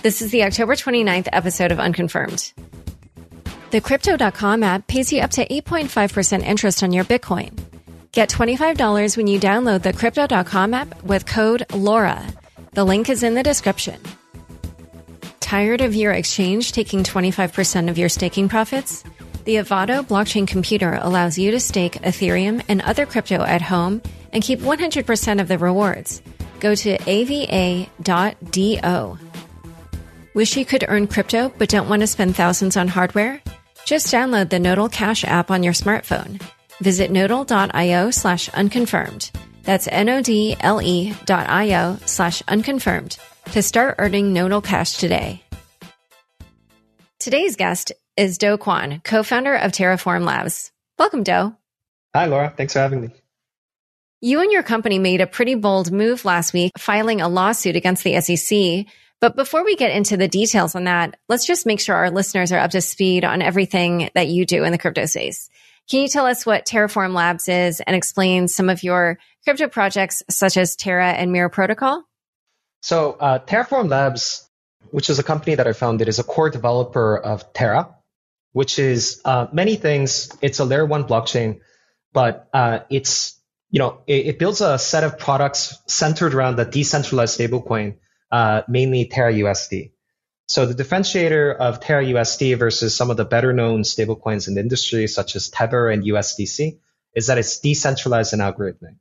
This is the October 29th episode of Unconfirmed. The Crypto.com app pays you up to 8.5% interest on your Bitcoin. Get $25 when you download the Crypto.com app with code LAURA. The link is in the description. Tired of your exchange taking 25% of your staking profits? The Avado blockchain computer allows you to stake Ethereum and other crypto at home and keep 100% of the rewards. Go to ava.do. Wish you could earn crypto but don't want to spend thousands on hardware? Just download the Nodle Cash app on your smartphone. Visit nodle.io slash unconfirmed. That's N-O-D-L-E dot I-O slash unconfirmed to start earning Nodle Cash today. Today's guest is Do Kwan, co-founder of Terraform Labs. Welcome, Do. Hi, Laura. Thanks for having me. You and your company made a pretty bold move last week, filing a lawsuit against the SEC but before we get into the details on that, let's just make sure our listeners are up to speed on everything that you do in the crypto space. Can you tell us what Terraform Labs is and explain some of your crypto projects such as Terra and Mirror Protocol? So, uh, Terraform Labs, which is a company that I founded, is a core developer of Terra, which is uh, many things. It's a layer one blockchain, but uh, it's you know it, it builds a set of products centered around the decentralized stablecoin uh, mainly Terra USD. So the differentiator of Terra USD versus some of the better known stablecoins in the industry, such as Tether and USDC, is that it's decentralized and algorithmic,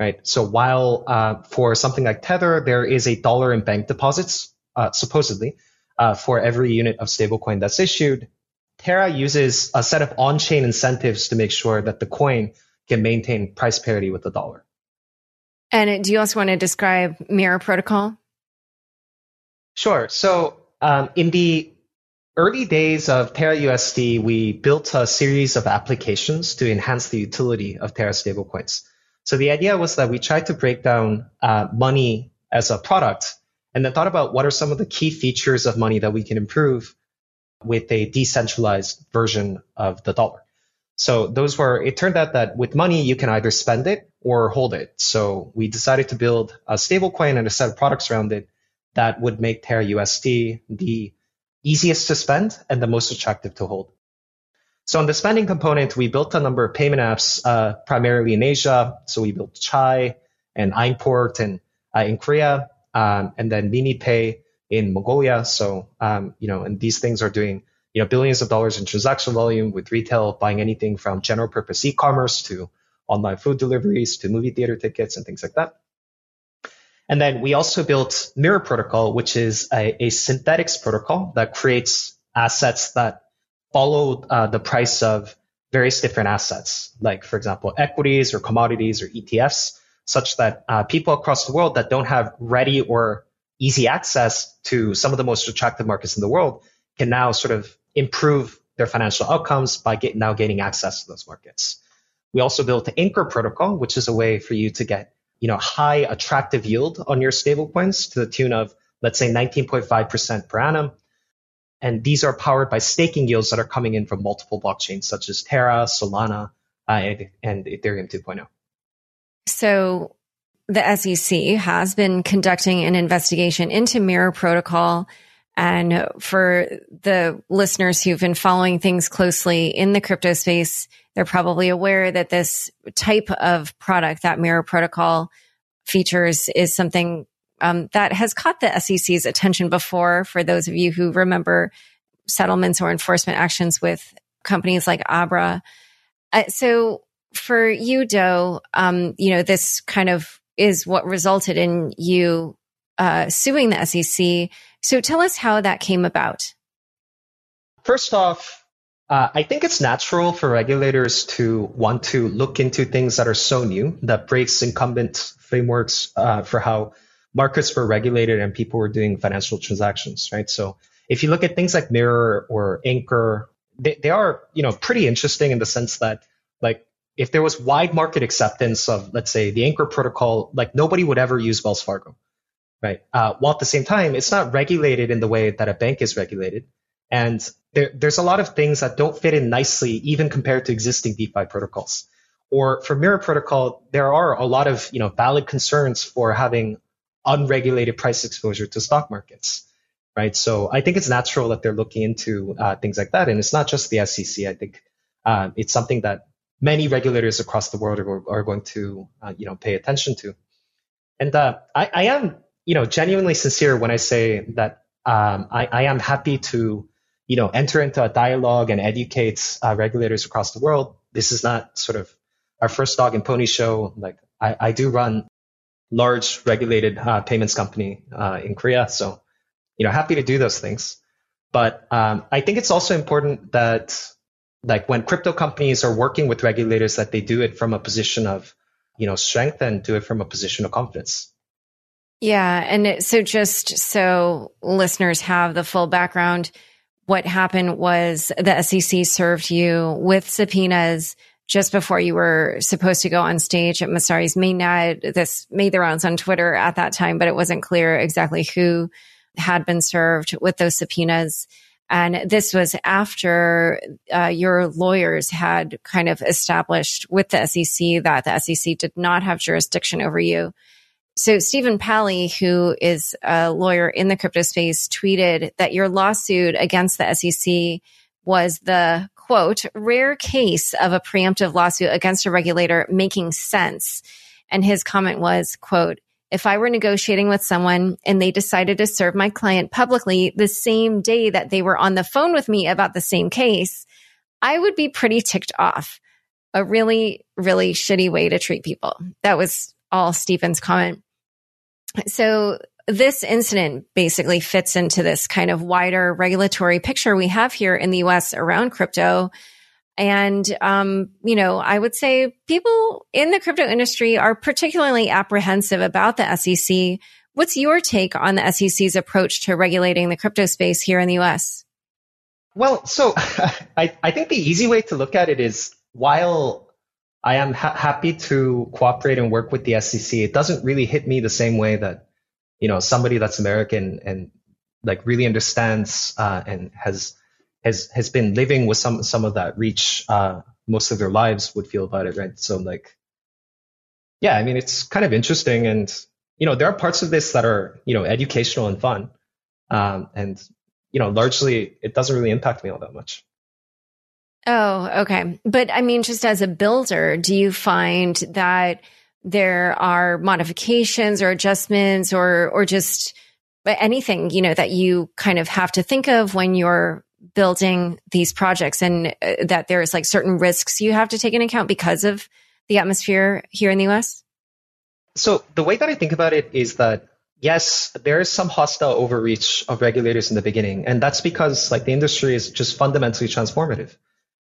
right? So while uh, for something like Tether, there is a dollar in bank deposits, uh, supposedly, uh, for every unit of stablecoin that's issued, Terra uses a set of on-chain incentives to make sure that the coin can maintain price parity with the dollar. And do you also want to describe Mirror Protocol? Sure. So um, in the early days of Terra USD, we built a series of applications to enhance the utility of Terra stablecoins. So the idea was that we tried to break down uh, money as a product and then thought about what are some of the key features of money that we can improve with a decentralized version of the dollar. So those were, it turned out that with money, you can either spend it or hold it. So we decided to build a stablecoin and a set of products around it that would make Terra USD the easiest to spend and the most attractive to hold. So on the spending component, we built a number of payment apps, uh, primarily in Asia. So we built Chai and Import and uh, in Korea, um, and then MemePay in Mongolia. So um, you know, and these things are doing you know billions of dollars in transaction volume with retail buying anything from general purpose e-commerce to online food deliveries to movie theater tickets and things like that. And then we also built Mirror Protocol, which is a, a synthetics protocol that creates assets that follow uh, the price of various different assets, like, for example, equities or commodities or ETFs, such that uh, people across the world that don't have ready or easy access to some of the most attractive markets in the world can now sort of improve their financial outcomes by get, now gaining access to those markets. We also built the Anchor protocol, which is a way for you to get you know, high attractive yield on your stablecoins to the tune of, let's say 19.5% per annum. And these are powered by staking yields that are coming in from multiple blockchains such as Terra, Solana, uh, and, and Ethereum 2.0. So the SEC has been conducting an investigation into Mirror Protocol. And for the listeners who've been following things closely in the crypto space, they're probably aware that this type of product, that mirror protocol features is something um, that has caught the SEC's attention before. For those of you who remember settlements or enforcement actions with companies like Abra. Uh, so for you, Do, um, you know, this kind of is what resulted in you uh, suing the SEC. So tell us how that came about. First off, uh, I think it's natural for regulators to want to look into things that are so new that breaks incumbent frameworks uh, for how markets were regulated and people were doing financial transactions, right? So if you look at things like Mirror or Anchor, they, they are, you know, pretty interesting in the sense that like if there was wide market acceptance of, let's say, the Anchor protocol, like nobody would ever use Wells Fargo, right? Uh, while at the same time, it's not regulated in the way that a bank is regulated. And there, there's a lot of things that don't fit in nicely, even compared to existing DeFi protocols. Or for Mirror Protocol, there are a lot of, you know, valid concerns for having unregulated price exposure to stock markets, right? So I think it's natural that they're looking into uh, things like that. And it's not just the SEC. I think uh, it's something that many regulators across the world are, are going to, uh, you know, pay attention to. And uh, I, I, am, you know, genuinely sincere when I say that um, I, I, am happy to, you know, enter into a dialogue and educate uh, regulators across the world. This is not sort of our first dog and pony show. Like I, I do run large regulated uh, payments company uh, in Korea, so you know, happy to do those things. But um, I think it's also important that like when crypto companies are working with regulators that they do it from a position of you know strength and do it from a position of confidence yeah and so just so listeners have the full background what happened was the sec served you with subpoenas just before you were supposed to go on stage at Messari's mainnet. This made the rounds on Twitter at that time, but it wasn't clear exactly who had been served with those subpoenas. And this was after uh, your lawyers had kind of established with the SEC that the SEC did not have jurisdiction over you. So Stephen Palley, who is a lawyer in the crypto space, tweeted that your lawsuit against the SEC was the quote, rare case of a preemptive lawsuit against a regulator making sense. And his comment was, quote, if I were negotiating with someone and they decided to serve my client publicly the same day that they were on the phone with me about the same case, I would be pretty ticked off. A really, really shitty way to treat people. That was all Stephen's comment. So this incident basically fits into this kind of wider regulatory picture we have here in the US around crypto and, um, you know, I would say people in the crypto industry are particularly apprehensive about the SEC. What's your take on the SEC's approach to regulating the crypto space here in the US? Well, so I, I think the easy way to look at it is while I am ha- happy to cooperate and work with the SEC, it doesn't really hit me the same way that, you know, somebody that's American and like really understands uh, and has has has been living with some some of that reach uh, most of their lives would feel about it, right? So like, yeah, I mean, it's kind of interesting, and you know, there are parts of this that are you know educational and fun, um, and you know, largely it doesn't really impact me all that much. Oh, okay. But I mean, just as a builder, do you find that there are modifications or adjustments or or just anything you know that you kind of have to think of when you're building these projects and uh, that there's like certain risks you have to take into account because of the atmosphere here in the US? So the way that I think about it is that yes, there is some hostile overreach of regulators in the beginning, and that's because like the industry is just fundamentally transformative,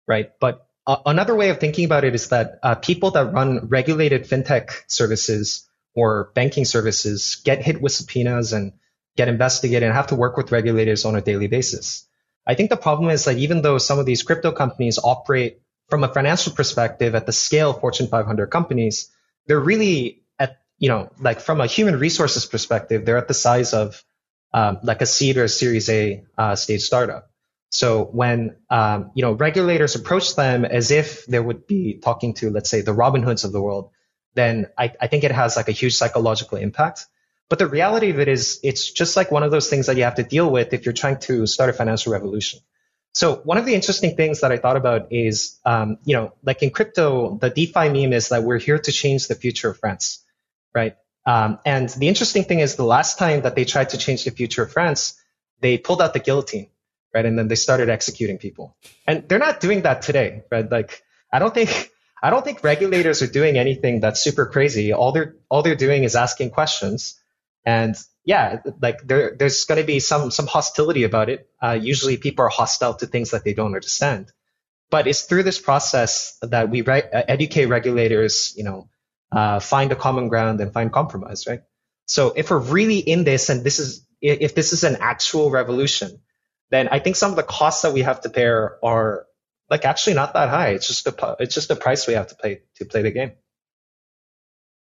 right? But uh, another way of thinking about it is that uh, people that run regulated fintech services or banking services get hit with subpoenas and get investigated and have to work with regulators on a daily basis. I think the problem is that even though some of these crypto companies operate from a financial perspective at the scale of Fortune 500 companies, they're really at, you know, like from a human resources perspective, they're at the size of um, like a seed or a series A uh, stage startup. So when, um, you know, regulators approach them as if they would be talking to, let's say, the Robin Hoods of the world, then I, I think it has like a huge psychological impact. But the reality of it is, it's just like one of those things that you have to deal with if you're trying to start a financial revolution. So one of the interesting things that I thought about is, um, you know, like in crypto, the DeFi meme is that we're here to change the future of France, right? Um, and the interesting thing is the last time that they tried to change the future of France, they pulled out the guillotine, right? And then they started executing people. And they're not doing that today, right? Like, I don't think, I don't think regulators are doing anything that's super crazy. All they're, all they're doing is asking questions. And yeah, like there, there's going to be some, some hostility about it. Uh, usually people are hostile to things that they don't understand. But it's through this process that we re- uh, educate regulators, you know, uh, find a common ground and find compromise, right? So if we're really in this and this is, if this is an actual revolution, then I think some of the costs that we have to bear are like actually not that high. It's just the it's just the price we have to pay to play the game.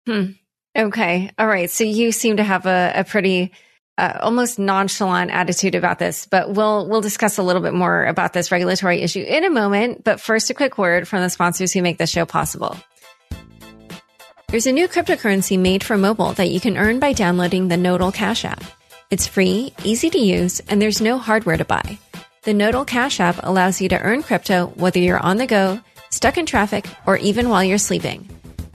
Hmm. Okay. All right. So you seem to have a, a pretty uh, almost nonchalant attitude about this, but we'll we'll discuss a little bit more about this regulatory issue in a moment. But first, a quick word from the sponsors who make this show possible. There's a new cryptocurrency made for mobile that you can earn by downloading the Nodle Cash app. It's free, easy to use, and there's no hardware to buy. The Nodle Cash app allows you to earn crypto whether you're on the go, stuck in traffic, or even while you're sleeping.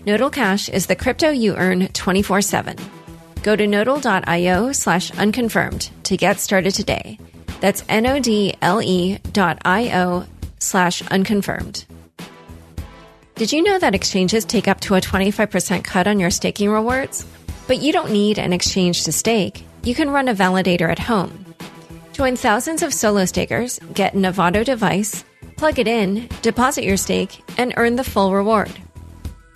Nodle Cash is the crypto you earn 24 7. Go to nodle.io slash unconfirmed to get started today. That's N-O-D-L-E dot I-O slash unconfirmed. Did you know that exchanges take up to a 25% cut on your staking rewards? But you don't need an exchange to stake. You can run a validator at home. Join thousands of solo stakers, get an Avado device, plug it in, deposit your stake, and earn the full reward.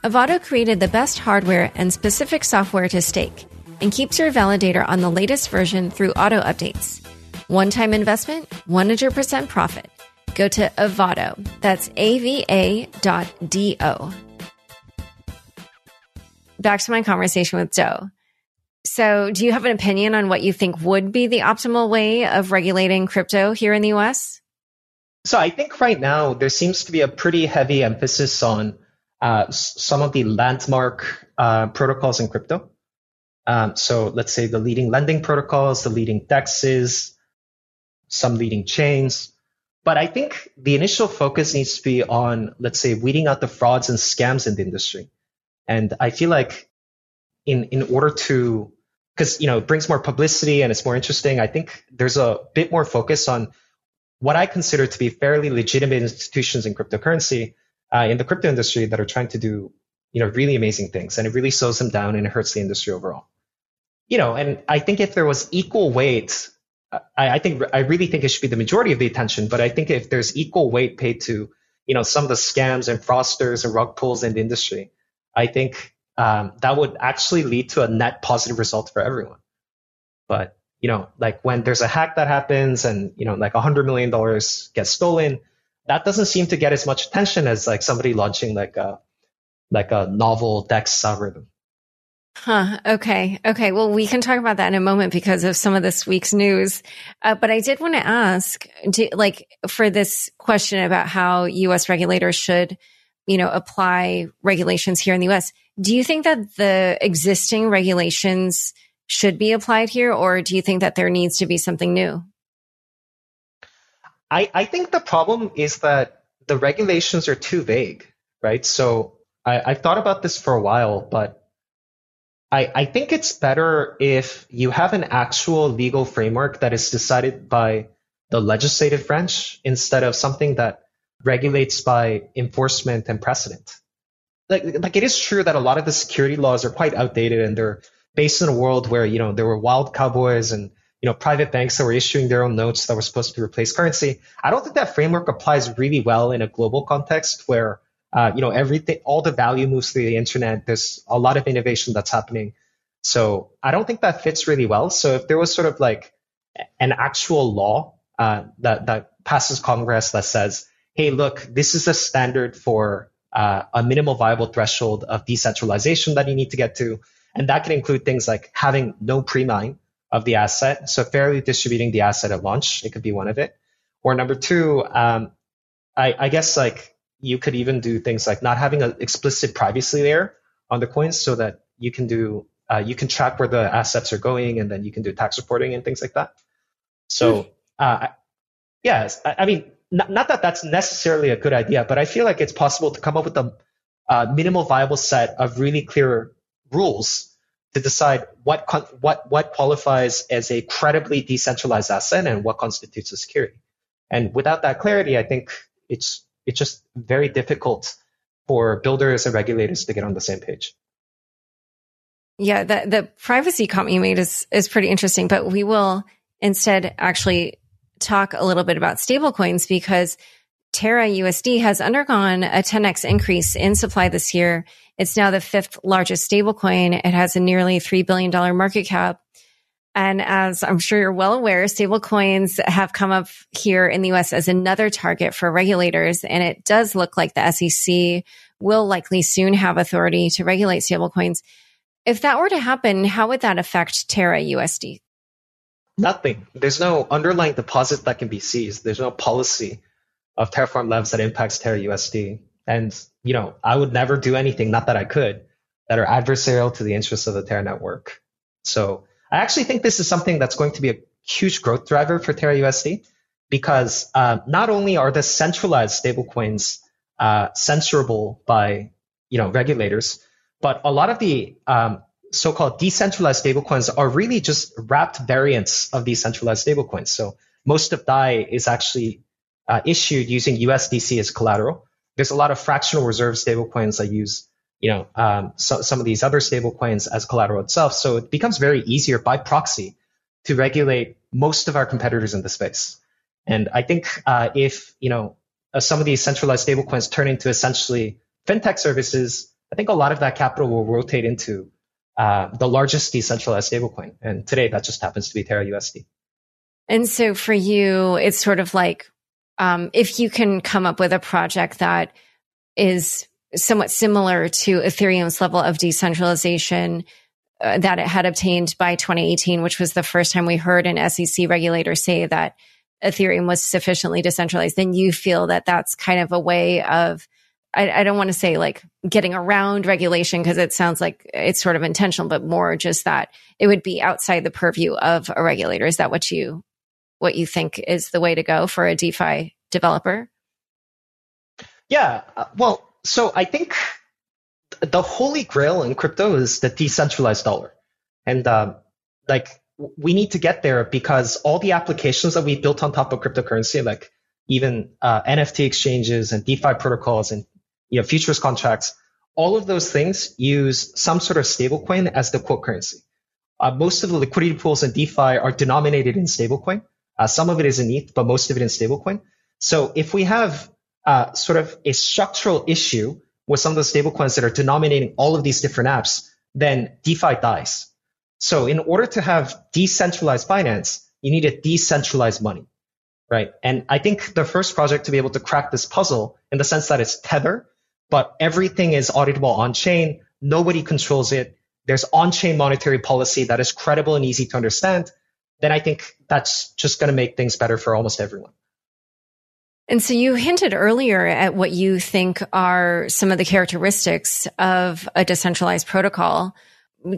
Avado created the best hardware and specific software to stake and keeps your validator on the latest version through auto updates. One time investment, 100% profit. Go to Avado. That's A-V-A dot D-O. Back to my conversation with Do. So, do you have an opinion on what you think would be the optimal way of regulating crypto here in the US? So, I think right now there seems to be a pretty heavy emphasis on uh, some of the landmark uh, protocols in crypto. Um, so, let's say the leading lending protocols, the leading dexes, some leading chains. But I think the initial focus needs to be on, let's say, weeding out the frauds and scams in the industry. And I feel like in in order to because you know it brings more publicity and it's more interesting, I think there's a bit more focus on what I consider to be fairly legitimate institutions in cryptocurrency uh, in the crypto industry that are trying to do you know really amazing things, and it really slows them down and it hurts the industry overall. You know, and I think if there was equal weight I, I, think I really think it should be the majority of the attention, but I think if there's equal weight paid to you know some of the scams and fraudsters and rug pulls in the industry, I think um, that would actually lead to a net positive result for everyone. But you know, like when there's a hack that happens and you know like a hundred million dollars gets stolen, that doesn't seem to get as much attention as like somebody launching like a like a novel DEX algorithm. Huh. Okay. Okay. Well, we can talk about that in a moment because of some of this week's news. Uh, but I did want to ask, do, like, for this question about how U.S. regulators should, you know, apply regulations here in the U.S. Do you think that the existing regulations should be applied here, or do you think that there needs to be something new? I, I think the problem is that the regulations are too vague, right? So I, I've thought about this for a while, but I, I think it's better if you have an actual legal framework that is decided by the legislative branch instead of something that regulates by enforcement and precedent. Like, like it is true that a lot of the security laws are quite outdated and they're based in a world where, you know, there were wild cowboys and, you know, private banks that were issuing their own notes that were supposed to replace currency. I don't think that framework applies really well in a global context where uh, you know, everything, all the value moves through the internet. There's a lot of innovation that's happening. So I don't think that fits really well. So if there was sort of like an actual law uh, that that passes Congress that says, "Hey, look, this is a standard for uh, a minimal viable threshold of decentralization that you need to get to," and that can include things like having no pre-mine of the asset, so fairly distributing the asset at launch. It could be one of it. Or number two, um, I, I guess like you could even do things like not having an explicit privacy layer on the coins so that you can do uh, you can track where the assets are going and then you can do tax reporting and things like that so uh, yes I, I, mean not, not, that that's necessarily a good idea but i feel like it's possible to come up with a minimal viable set of really clear rules to decide what what what qualifies as a credibly decentralized asset and what constitutes a security And without that clarity, I think it's it's just very difficult for builders and regulators to get on the same page. Yeah, the the privacy comment you made is is pretty interesting, but we will instead actually talk a little bit about stablecoins because Terra USD has undergone a 10x increase in supply this year. It's now the fifth largest stablecoin. It has a nearly $3 billion market cap. And as I'm sure you're well aware, stablecoins have come up here in the US as another target for regulators. And it does look like the SEC will likely soon have authority to regulate stablecoins. If that were to happen, how would that affect Terra USD? Nothing. There's no underlying deposit that can be seized. There's no policy of Terraform Labs that impacts Terra USD. And, you know, I would never do anything, not that I could, that are adversarial to the interests of the Terra network. So I actually think this is something that's going to be a huge growth driver for Terra USD because uh, not only are the centralized stablecoins uh, censorable by, you know, regulators, but a lot of the um, so-called decentralized stablecoins are really just wrapped variants of these centralized stablecoins. So most of DAI is actually uh, issued using USDC as collateral. There's a lot of fractional reserve stablecoins that use, you know, um, so, some of these other stablecoins as collateral itself. So it becomes very easier by proxy to regulate most of our competitors in the space. And I think uh, if you know uh, some of these centralized stablecoins turn into essentially fintech services, I think a lot of that capital will rotate into uh, the largest decentralized stablecoin. And today that just happens to be Terra USD. And so for you, it's sort of like um, if you can come up with a project that is somewhat similar to Ethereum's level of decentralization uh, that it had obtained by 2018, which was the first time we heard an SEC regulator say that Ethereum was sufficiently decentralized, then you feel that that's kind of a way of, I, I don't want to say like getting around regulation because it sounds like it's sort of intentional, but more just that it would be outside the purview of a regulator. Is that what you what you think is the way to go for a DeFi developer? Yeah, uh, well, so I think the holy grail in crypto is the decentralized dollar, and um, like we need to get there because all the applications that we built on top of cryptocurrency, like even uh, NFT exchanges and DeFi protocols and you know futures contracts, all of those things use some sort of stablecoin as the quote currency. Uh, most of the liquidity pools in DeFi are denominated in stablecoin. Uh, some of it is in ETH, but most of it in stablecoin. So if we have uh, sort of a structural issue with some of the stablecoins that are denominating all of these different apps, then DeFi dies. So in order to have decentralized finance, you need a decentralized money, right? And I think the first project to be able to crack this puzzle in the sense that it's Tether, but everything is auditable on chain. Nobody controls it. There's on chain monetary policy that is credible and easy to understand then I think that's just going to make things better for almost everyone. And so you hinted earlier at what you think are some of the characteristics of a decentralized protocol.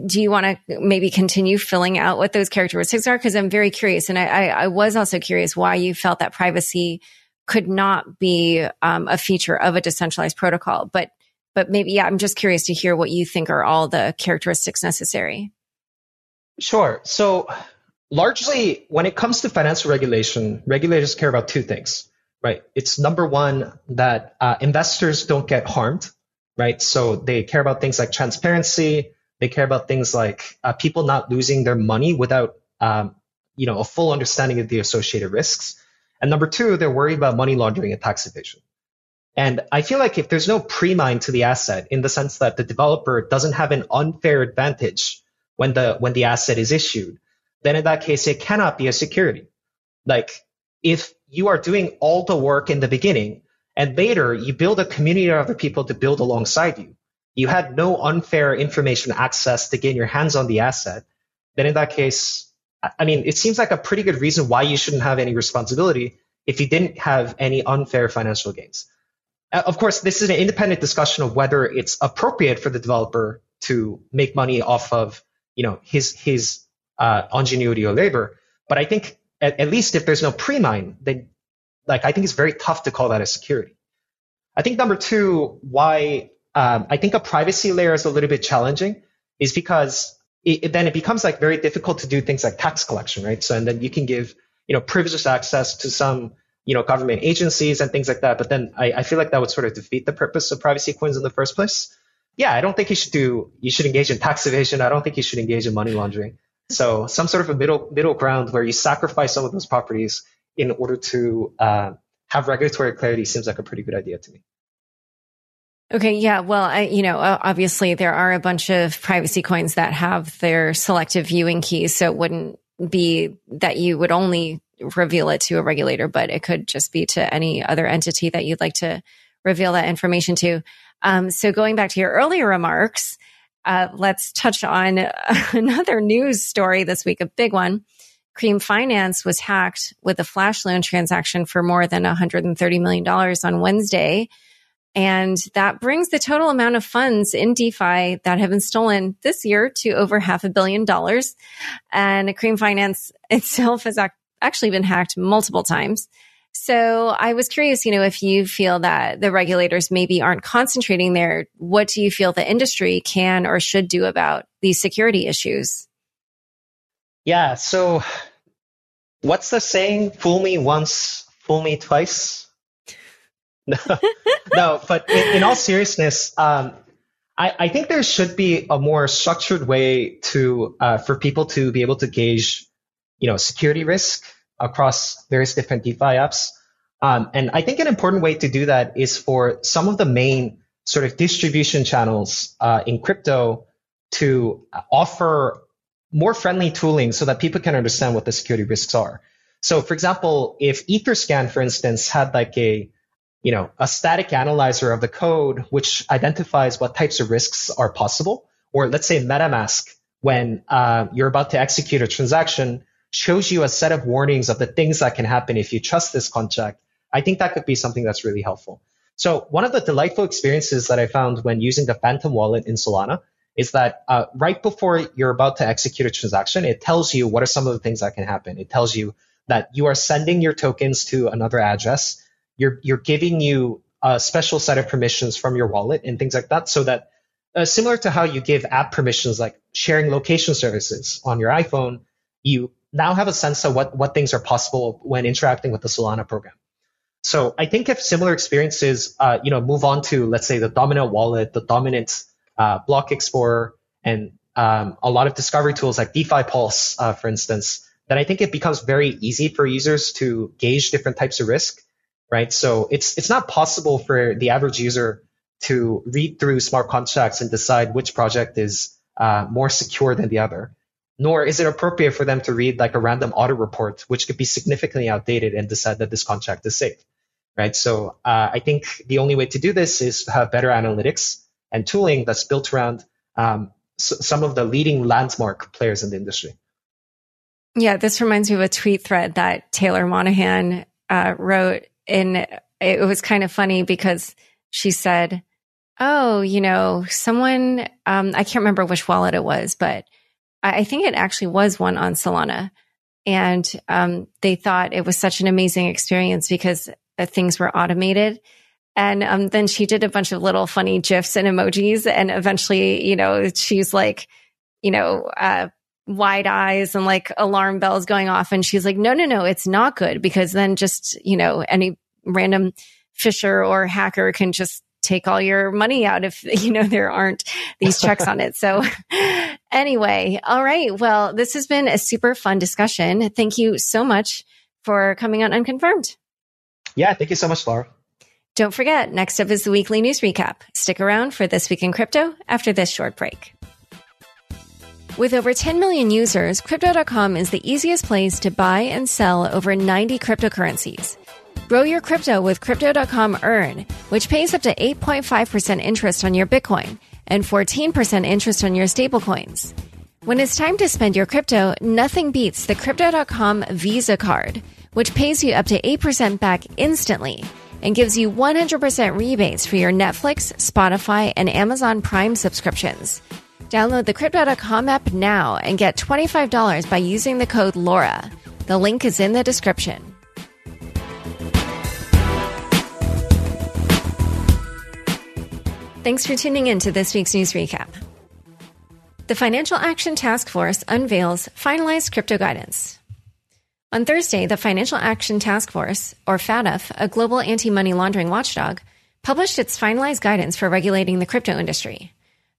Do you want to maybe continue filling out what those characteristics are? Because I'm very curious. And I, I, I, was also curious why you felt that privacy could not be um, a feature of a decentralized protocol. But, but maybe, yeah, I'm just curious to hear what you think are all the characteristics necessary. Sure. So largely when it comes to financial regulation, regulators care about two things, right? It's number one that uh, investors don't get harmed, right? So they care about things like transparency. They care about things like uh, people not losing their money without, um, you know, a full understanding of the associated risks. And number two, they're worried about money laundering and tax evasion. And I feel like if there's no pre-mine to the asset in the sense that the developer doesn't have an unfair advantage when the when the asset is issued, then in that case, it cannot be a security. Like if you are doing all the work in the beginning and later you build a community of other people to build alongside you, you had no unfair information access to get your hands on the asset, then in that case, I mean, it seems like a pretty good reason why you shouldn't have any responsibility if you didn't have any unfair financial gains. Uh, of course, this is an independent discussion of whether it's appropriate for the developer to make money off of, you know, his his uh, ingenuity or labor. But I think at, at least if there's no pre-mine, then like I think it's very tough to call that a security. I think number two, why um, I think a privacy layer is a little bit challenging is because it, then it becomes like very difficult to do things like tax collection, right? So and then you can give you know privileged access to some you know, government agencies and things like that. But then I, I feel like that would sort of defeat the purpose of privacy coins in the first place. Yeah, I don't think you should do, you should engage in tax evasion. I don't think you should engage in money laundering. So some sort of a middle, middle ground where you sacrifice some of those properties in order to uh, have regulatory clarity seems like a pretty good idea to me. Okay, yeah. Well, I, you know, obviously there are a bunch of privacy coins that have their selective viewing keys, so it wouldn't be that you would only reveal it to a regulator, but it could just be to any other entity that you'd like to reveal that information to. Um, so going back to your earlier remarks, uh, let's touch on another news story this week, a big one. Cream Finance was hacked with a flash loan transaction for more than $130 million on Wednesday. And that brings the total amount of funds in DeFi that have been stolen this year to over half a billion dollars. And Cream Finance itself has actually been hacked multiple times. So I was curious, you know, if you feel that the regulators maybe aren't concentrating there, what do you feel the industry can or should do about these security issues? Yeah. So what's the saying? Fool me once, fool me twice. No, no, but in, in all seriousness, um, I, I, think there should be a more structured way to uh, for people to be able to gauge, you know, security risk across various different DeFi apps. Um, and I think an important way to do that is for some of the main sort of distribution channels uh, in crypto to offer more friendly tooling so that people can understand what the security risks are. So, for example, if Etherscan, for instance, had like a you know, a static analyzer of the code, which identifies what types of risks are possible. Or let's say MetaMask, when uh, you're about to execute a transaction, shows you a set of warnings of the things that can happen if you trust this contract. I think that could be something that's really helpful. So one of the delightful experiences that I found when using the Phantom wallet in Solana is that uh, right before you're about to execute a transaction, it tells you what are some of the things that can happen. It tells you that you are sending your tokens to another address you're you're giving you a special set of permissions from your wallet and things like that, so that uh, similar to how you give app permissions like sharing location services on your iPhone, you now have a sense of what what things are possible when interacting with the Solana program. So I think if similar experiences, uh, you know, move on to let's say the dominant wallet, the dominant uh, block explorer, and um, a lot of discovery tools like DeFi Pulse, uh, for instance, then I think it becomes very easy for users to gauge different types of risk right? So it's it's not possible for the average user to read through smart contracts and decide which project is uh, more secure than the other. Nor is it appropriate for them to read like a random audit report, which could be significantly outdated and decide that this contract is safe, right? So uh, I think the only way to do this is to have better analytics and tooling that's built around um, some of the leading landmark players in the industry. Yeah, this reminds me of a tweet thread that Taylor Monahan uh, wrote and it was kind of funny because she said, "Oh, you know, someone um, I can't remember which wallet it was, but I, I think it actually was one on Solana." And um, they thought it was such an amazing experience because uh, things were automated. And um, then she did a bunch of little funny gifs and emojis, and eventually, you know, she's like, you know, uh, wide eyes and like alarm bells going off. And she's like, no, no, no, it's not good because then just, you know, any random phisher or hacker can just take all your money out if, you know, there aren't these checks on it. So anyway, all right. Well, this has been a super fun discussion. Thank you so much for coming on Unconfirmed. Yeah. Thank you so much, Laura. Don't forget, next up is the weekly news recap. Stick around for This Week in Crypto after this short break. With over 10 million users, Crypto.com is the easiest place to buy and sell over 90 cryptocurrencies. Grow your crypto with Crypto.com Earn, which pays up to 8.5% interest on your Bitcoin and 14% interest on your stablecoins. When it's time to spend your crypto, nothing beats the Crypto.com Visa card, which pays you up to 8% back instantly and gives you 100% rebates for your Netflix, Spotify, and Amazon Prime subscriptions. Download the Crypto.com app now and get $25 by using the code LAURA. The link is in the description. Thanks for tuning in to this week's news recap. The Financial Action Task Force unveils finalized crypto guidance. On Thursday, the Financial Action Task Force, or FATF, a global anti money laundering watchdog, published its finalized guidance for regulating the crypto industry.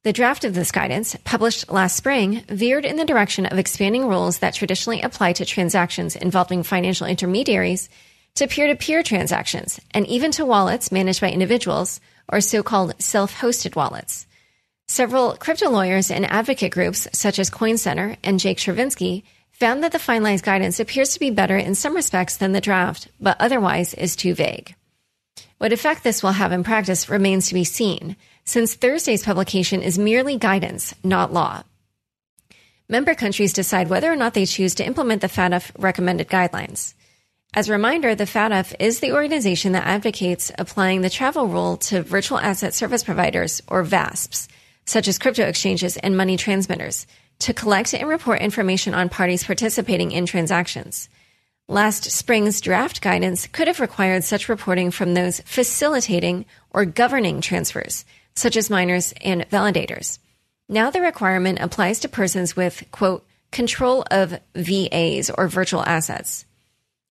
The draft of this guidance, published last spring, veered in the direction of expanding rules that traditionally apply to transactions involving financial intermediaries to peer to peer transactions and even to wallets managed by individuals or so called self hosted wallets. Several crypto lawyers and advocate groups, such as Coin Center and Jake Chervinsky, found that the finalized guidance appears to be better in some respects than the draft, but otherwise is too vague. What effect this will have in practice remains to be seen, since Thursday's publication is merely guidance, not law. Member countries decide whether or not they choose to implement the FATF recommended guidelines. As a reminder, the FATF is the organization that advocates applying the travel rule to virtual asset service providers, or VASPs, such as crypto exchanges and money transmitters, to collect and report information on parties participating in transactions. Last spring's draft guidance could have required such reporting from those facilitating or governing transfers, such as miners and validators. Now the requirement applies to persons with, quote, control of VAs or virtual assets.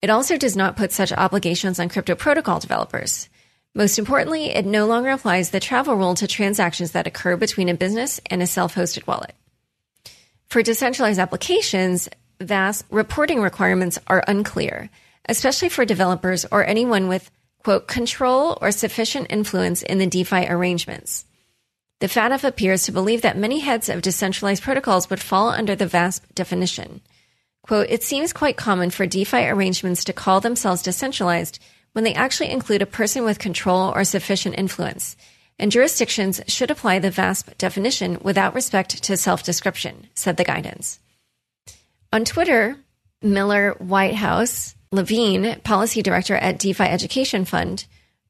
It also does not put such obligations on crypto protocol developers. Most importantly, it no longer applies the travel rule to transactions that occur between a business and a self hosted wallet. For decentralized applications, VAS reporting requirements are unclear, especially for developers or anyone with, quote, control or sufficient influence in the DeFi arrangements. The FATF appears to believe that many heads of decentralized protocols would fall under the VASP definition. Quote, it seems quite common for DeFi arrangements to call themselves decentralized when they actually include a person with control or sufficient influence and jurisdictions should apply the VASP definition without respect to self description, said the guidance. On Twitter, Miller Whitehouse Levine, policy director at DeFi Education Fund,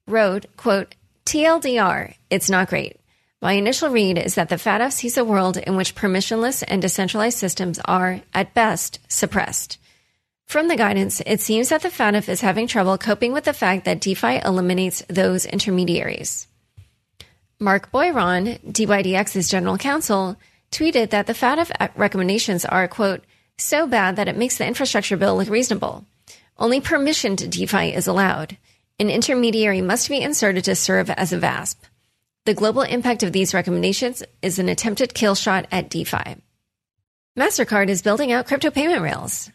wrote, quote, TLDR, it's not great. My initial read is that the FATF sees a world in which permissionless and decentralized systems are, at best, suppressed. From the guidance, it seems that the FATF is having trouble coping with the fact that DeFi eliminates those intermediaries. Marc Boiron, DYDX's general counsel, tweeted that the FATF recommendations are, quote, so bad that it makes the infrastructure bill look reasonable. Only permissioned DeFi is allowed. An intermediary must be inserted to serve as a VASP. The global impact of these recommendations is an attempted kill shot at DeFi. MasterCard is building out crypto payment rails.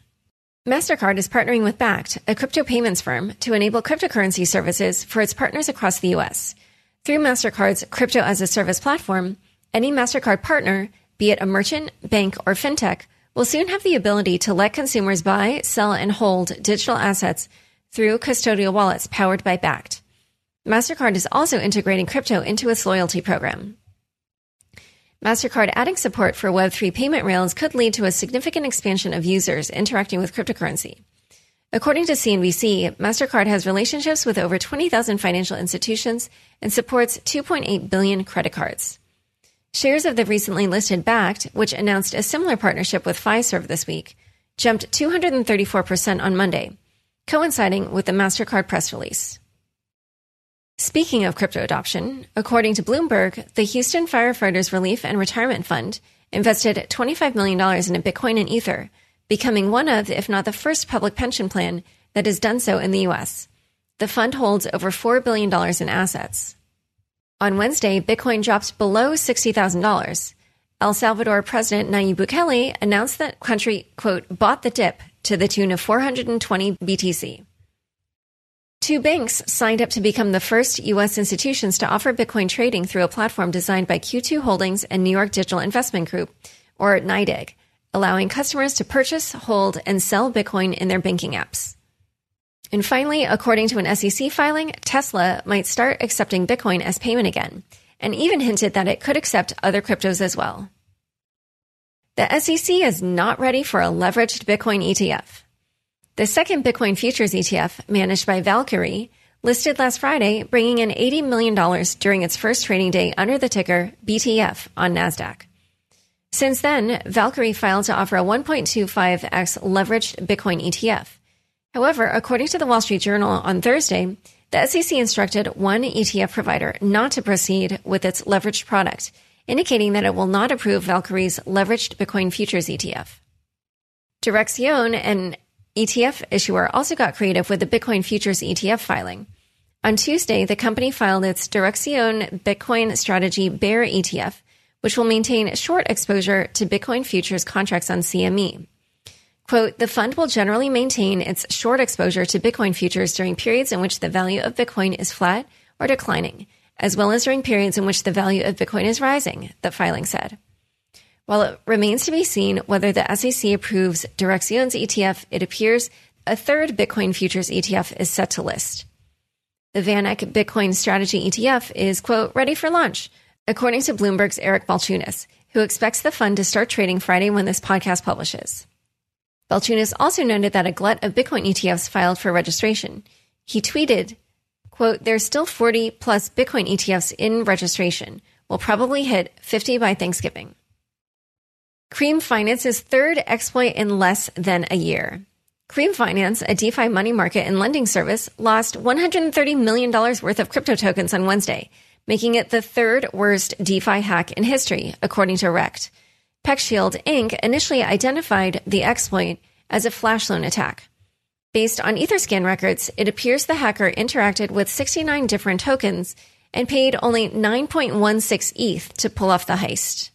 MasterCard is partnering with Bakkt, a crypto payments firm, to enable cryptocurrency services for its partners across the U.S. Through MasterCard's crypto as a service platform, any MasterCard partner, be it a merchant, bank, or fintech, will soon have the ability to let consumers buy, sell, and hold digital assets through custodial wallets powered by Bakkt. MasterCard is also integrating crypto into its loyalty program. MasterCard adding support for Web3 payment rails could lead to a significant expansion of users interacting with cryptocurrency. According to CNBC, MasterCard has relationships with over 20,000 financial institutions and supports 2.8 billion credit cards. Shares of the recently listed Bakkt, which announced a similar partnership with Fiserv this week, jumped 234% on Monday, coinciding with the MasterCard press release. Speaking of crypto adoption, according to Bloomberg, the Houston Firefighters Relief and Retirement Fund invested $25 million in Bitcoin and Ether becoming one of, if not the first public pension plan that has done so in the U.S. The fund holds over $4 billion in assets. On Wednesday, Bitcoin dropped below $60,000. El Salvador President Nayib Bukele announced that country, quote, bought the dip to the tune of 420 BTC. Two banks signed up to become the first U.S. institutions to offer Bitcoin trading through a platform designed by Q2 Holdings and New York Digital Investment Group, or NYDIG, allowing customers to purchase, hold, and sell Bitcoin in their banking apps. And finally, according to an SEC filing, Tesla might start accepting Bitcoin as payment again, and even hinted that it could accept other cryptos as well. The SEC is not ready for a leveraged Bitcoin ETF. The second Bitcoin futures ETF, managed by Valkyrie, listed last Friday, bringing in $80 million during its first trading day under the ticker BTF on NASDAQ. Since then, Valkyrie filed to offer a 1.25x leveraged Bitcoin ETF. However, according to the Wall Street Journal on Thursday, the SEC instructed one ETF provider not to proceed with its leveraged product, indicating that it will not approve Valkyrie's leveraged Bitcoin futures ETF. Direxion, an ETF issuer also got creative with the Bitcoin futures ETF filing. On Tuesday, the company filed its Direxion Bitcoin Strategy Bear ETF, which will maintain short exposure to Bitcoin futures contracts on CME. Quote, the fund will generally maintain its short exposure to Bitcoin futures during periods in which the value of Bitcoin is flat or declining, as well as during periods in which the value of Bitcoin is rising, the filing said. While it remains to be seen whether the SEC approves Direxion's ETF, it appears a third Bitcoin futures ETF is set to list. The VanEck Bitcoin Strategy ETF is, quote, ready for launch, according to Bloomberg's Eric Balchunas, who expects the fund to start trading Friday when this podcast publishes. Balchunas also noted that a glut of Bitcoin ETFs filed for registration. He tweeted, quote, there's still 40 plus Bitcoin ETFs in registration. We'll probably hit 50 by Thanksgiving. Cream Finance's third exploit in less than a year. Cream Finance, a DeFi money market and lending service, lost $130 million worth of crypto tokens on Wednesday, making it the third worst DeFi hack in history, according to Rekt. PeckShield Inc. initially identified the exploit as a flash loan attack. Based on Etherscan records, it appears the hacker interacted with 69 different tokens and paid only 9.16 ETH to pull off the heist.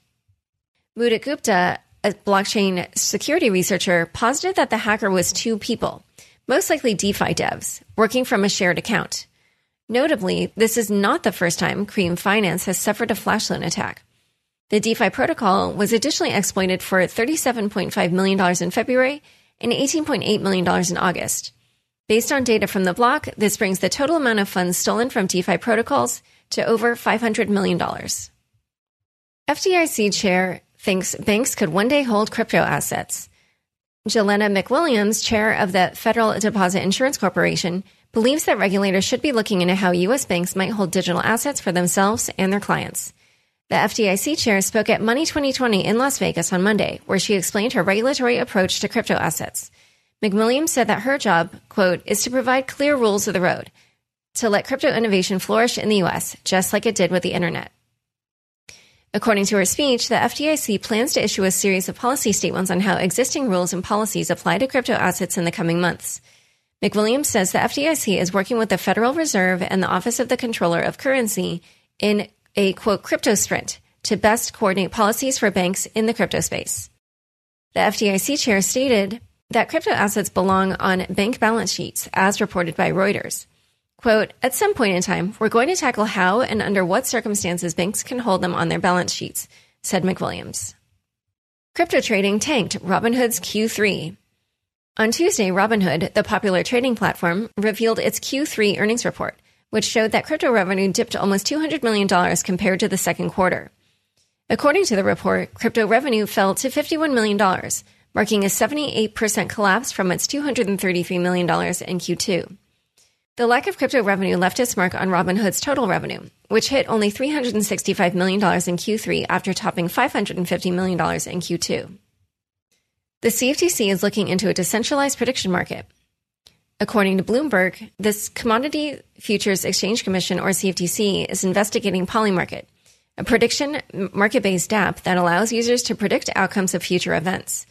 Mudit Gupta, a blockchain security researcher, posited that the hacker was two people, most likely DeFi devs, working from a shared account. Notably, this is not the first time Cream Finance has suffered a flash loan attack. The DeFi protocol was additionally exploited for $37.5 million in February and $18.8 million in August. Based on data from the block, this brings the total amount of funds stolen from DeFi protocols to over $500 million. FDIC chair thinks banks could one day hold crypto assets. Jelena McWilliams, chair of the Federal Deposit Insurance Corporation, believes that regulators should be looking into how U.S. banks might hold digital assets for themselves and their clients. The FDIC chair spoke at Money 2020 in Las Vegas on Monday, where she explained her regulatory approach to crypto assets. McWilliams said that her job, quote, is to provide clear rules of the road to let crypto innovation flourish in the U.S., just like it did with the internet. According to her speech, the FDIC plans to issue a series of policy statements on how existing rules and policies apply to crypto assets in the coming months. McWilliams says the FDIC is working with the Federal Reserve and the Office of the Comptroller of Currency in a quote crypto sprint to best coordinate policies for banks in the crypto space. The FDIC chair stated that crypto assets belong on bank balance sheets, as reported by Reuters. Quote, at some point in time, we're going to tackle how and under what circumstances banks can hold them on their balance sheets, said McWilliams. Crypto trading tanked Robinhood's Q3. On Tuesday, Robinhood, the popular trading platform, revealed its Q3 earnings report, which showed that crypto revenue dipped almost $200 million compared to the second quarter. According to the report, crypto revenue fell to $51 million, marking a 78% collapse from its $233 million in Q2. The lack of crypto revenue left its mark on Robinhood's total revenue, which hit only $365 million in Q3 after topping $550 million in Q2. The CFTC is looking into a decentralized prediction market, According to Bloomberg, this Commodity Futures Exchange Commission, or CFTC, is investigating Polymarket, a prediction market based app that allows users to predict outcomes of future events.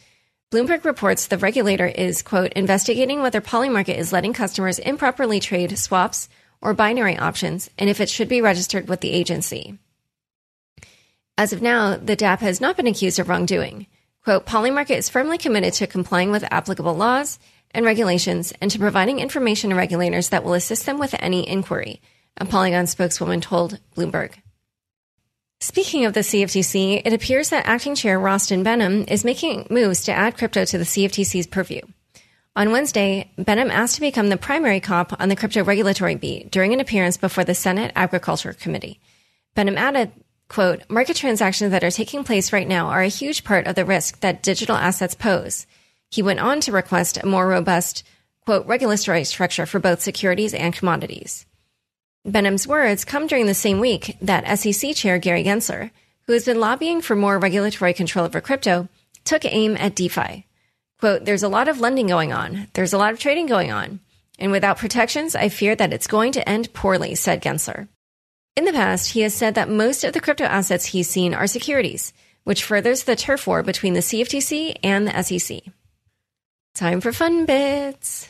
Bloomberg reports the regulator is, quote, investigating whether Polymarket is letting customers improperly trade swaps or binary options and if it should be registered with the agency. As of now, the DApp has not been accused of wrongdoing. Quote, Polymarket is firmly committed to complying with applicable laws and regulations and to providing information to regulators that will assist them with any inquiry, a Polygon spokeswoman told Bloomberg. Speaking of the CFTC, it appears that acting chair Rostin Behnam is making moves to add crypto to the CFTC's purview. On Wednesday, Behnam asked to become the primary cop on the crypto regulatory beat during an appearance before the Senate Agriculture Committee. Behnam added, quote, market transactions that are taking place right now are a huge part of the risk that digital assets pose. He went on to request a more robust, quote, regulatory structure for both securities and commodities. Behnam's words come during the same week that SEC Chair Gary Gensler, who has been lobbying for more regulatory control over crypto, took aim at DeFi. Quote, there's a lot of lending going on. There's a lot of trading going on. And without protections, I fear that it's going to end poorly, said Gensler. In the past, he has said that most of the crypto assets he's seen are securities, which furthers the turf war between the CFTC and the SEC. Time for fun bits.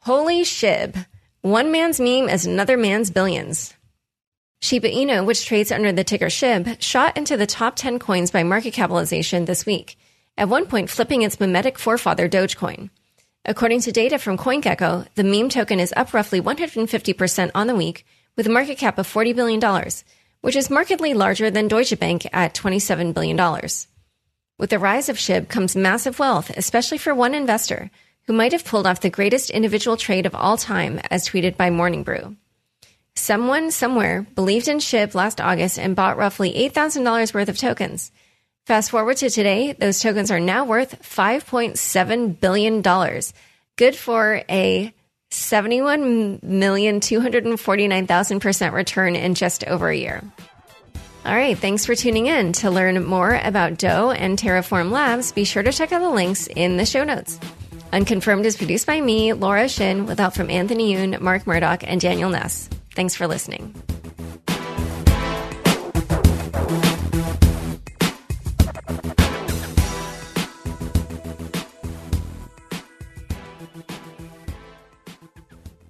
Holy shib. One man's meme is another man's billions. Shiba Inu, which trades under the ticker SHIB, shot into the top 10 coins by market capitalization this week, at one point flipping its mimetic forefather Dogecoin. According to data from CoinGecko, the meme token is up roughly 150% on the week, with a market cap of $40 billion, which is markedly larger than Deutsche Bank at $27 billion. With the rise of SHIB comes massive wealth, especially for one investor who might have pulled off the greatest individual trade of all time, as tweeted by Morning Brew. Someone somewhere believed in SHIB last August and bought roughly $8,000 worth of tokens. Fast forward to today, those tokens are now worth $5.7 billion. Good for a 71,249,000% return in just over a year. All right, thanks for tuning in. To learn more about DOE and Terraform Labs, be sure to check out the links in the show notes. Unconfirmed is produced by me, Laura Shin, with help from Anthony Yoon, Mark Murdock, and Daniel Nuss. Thanks for listening.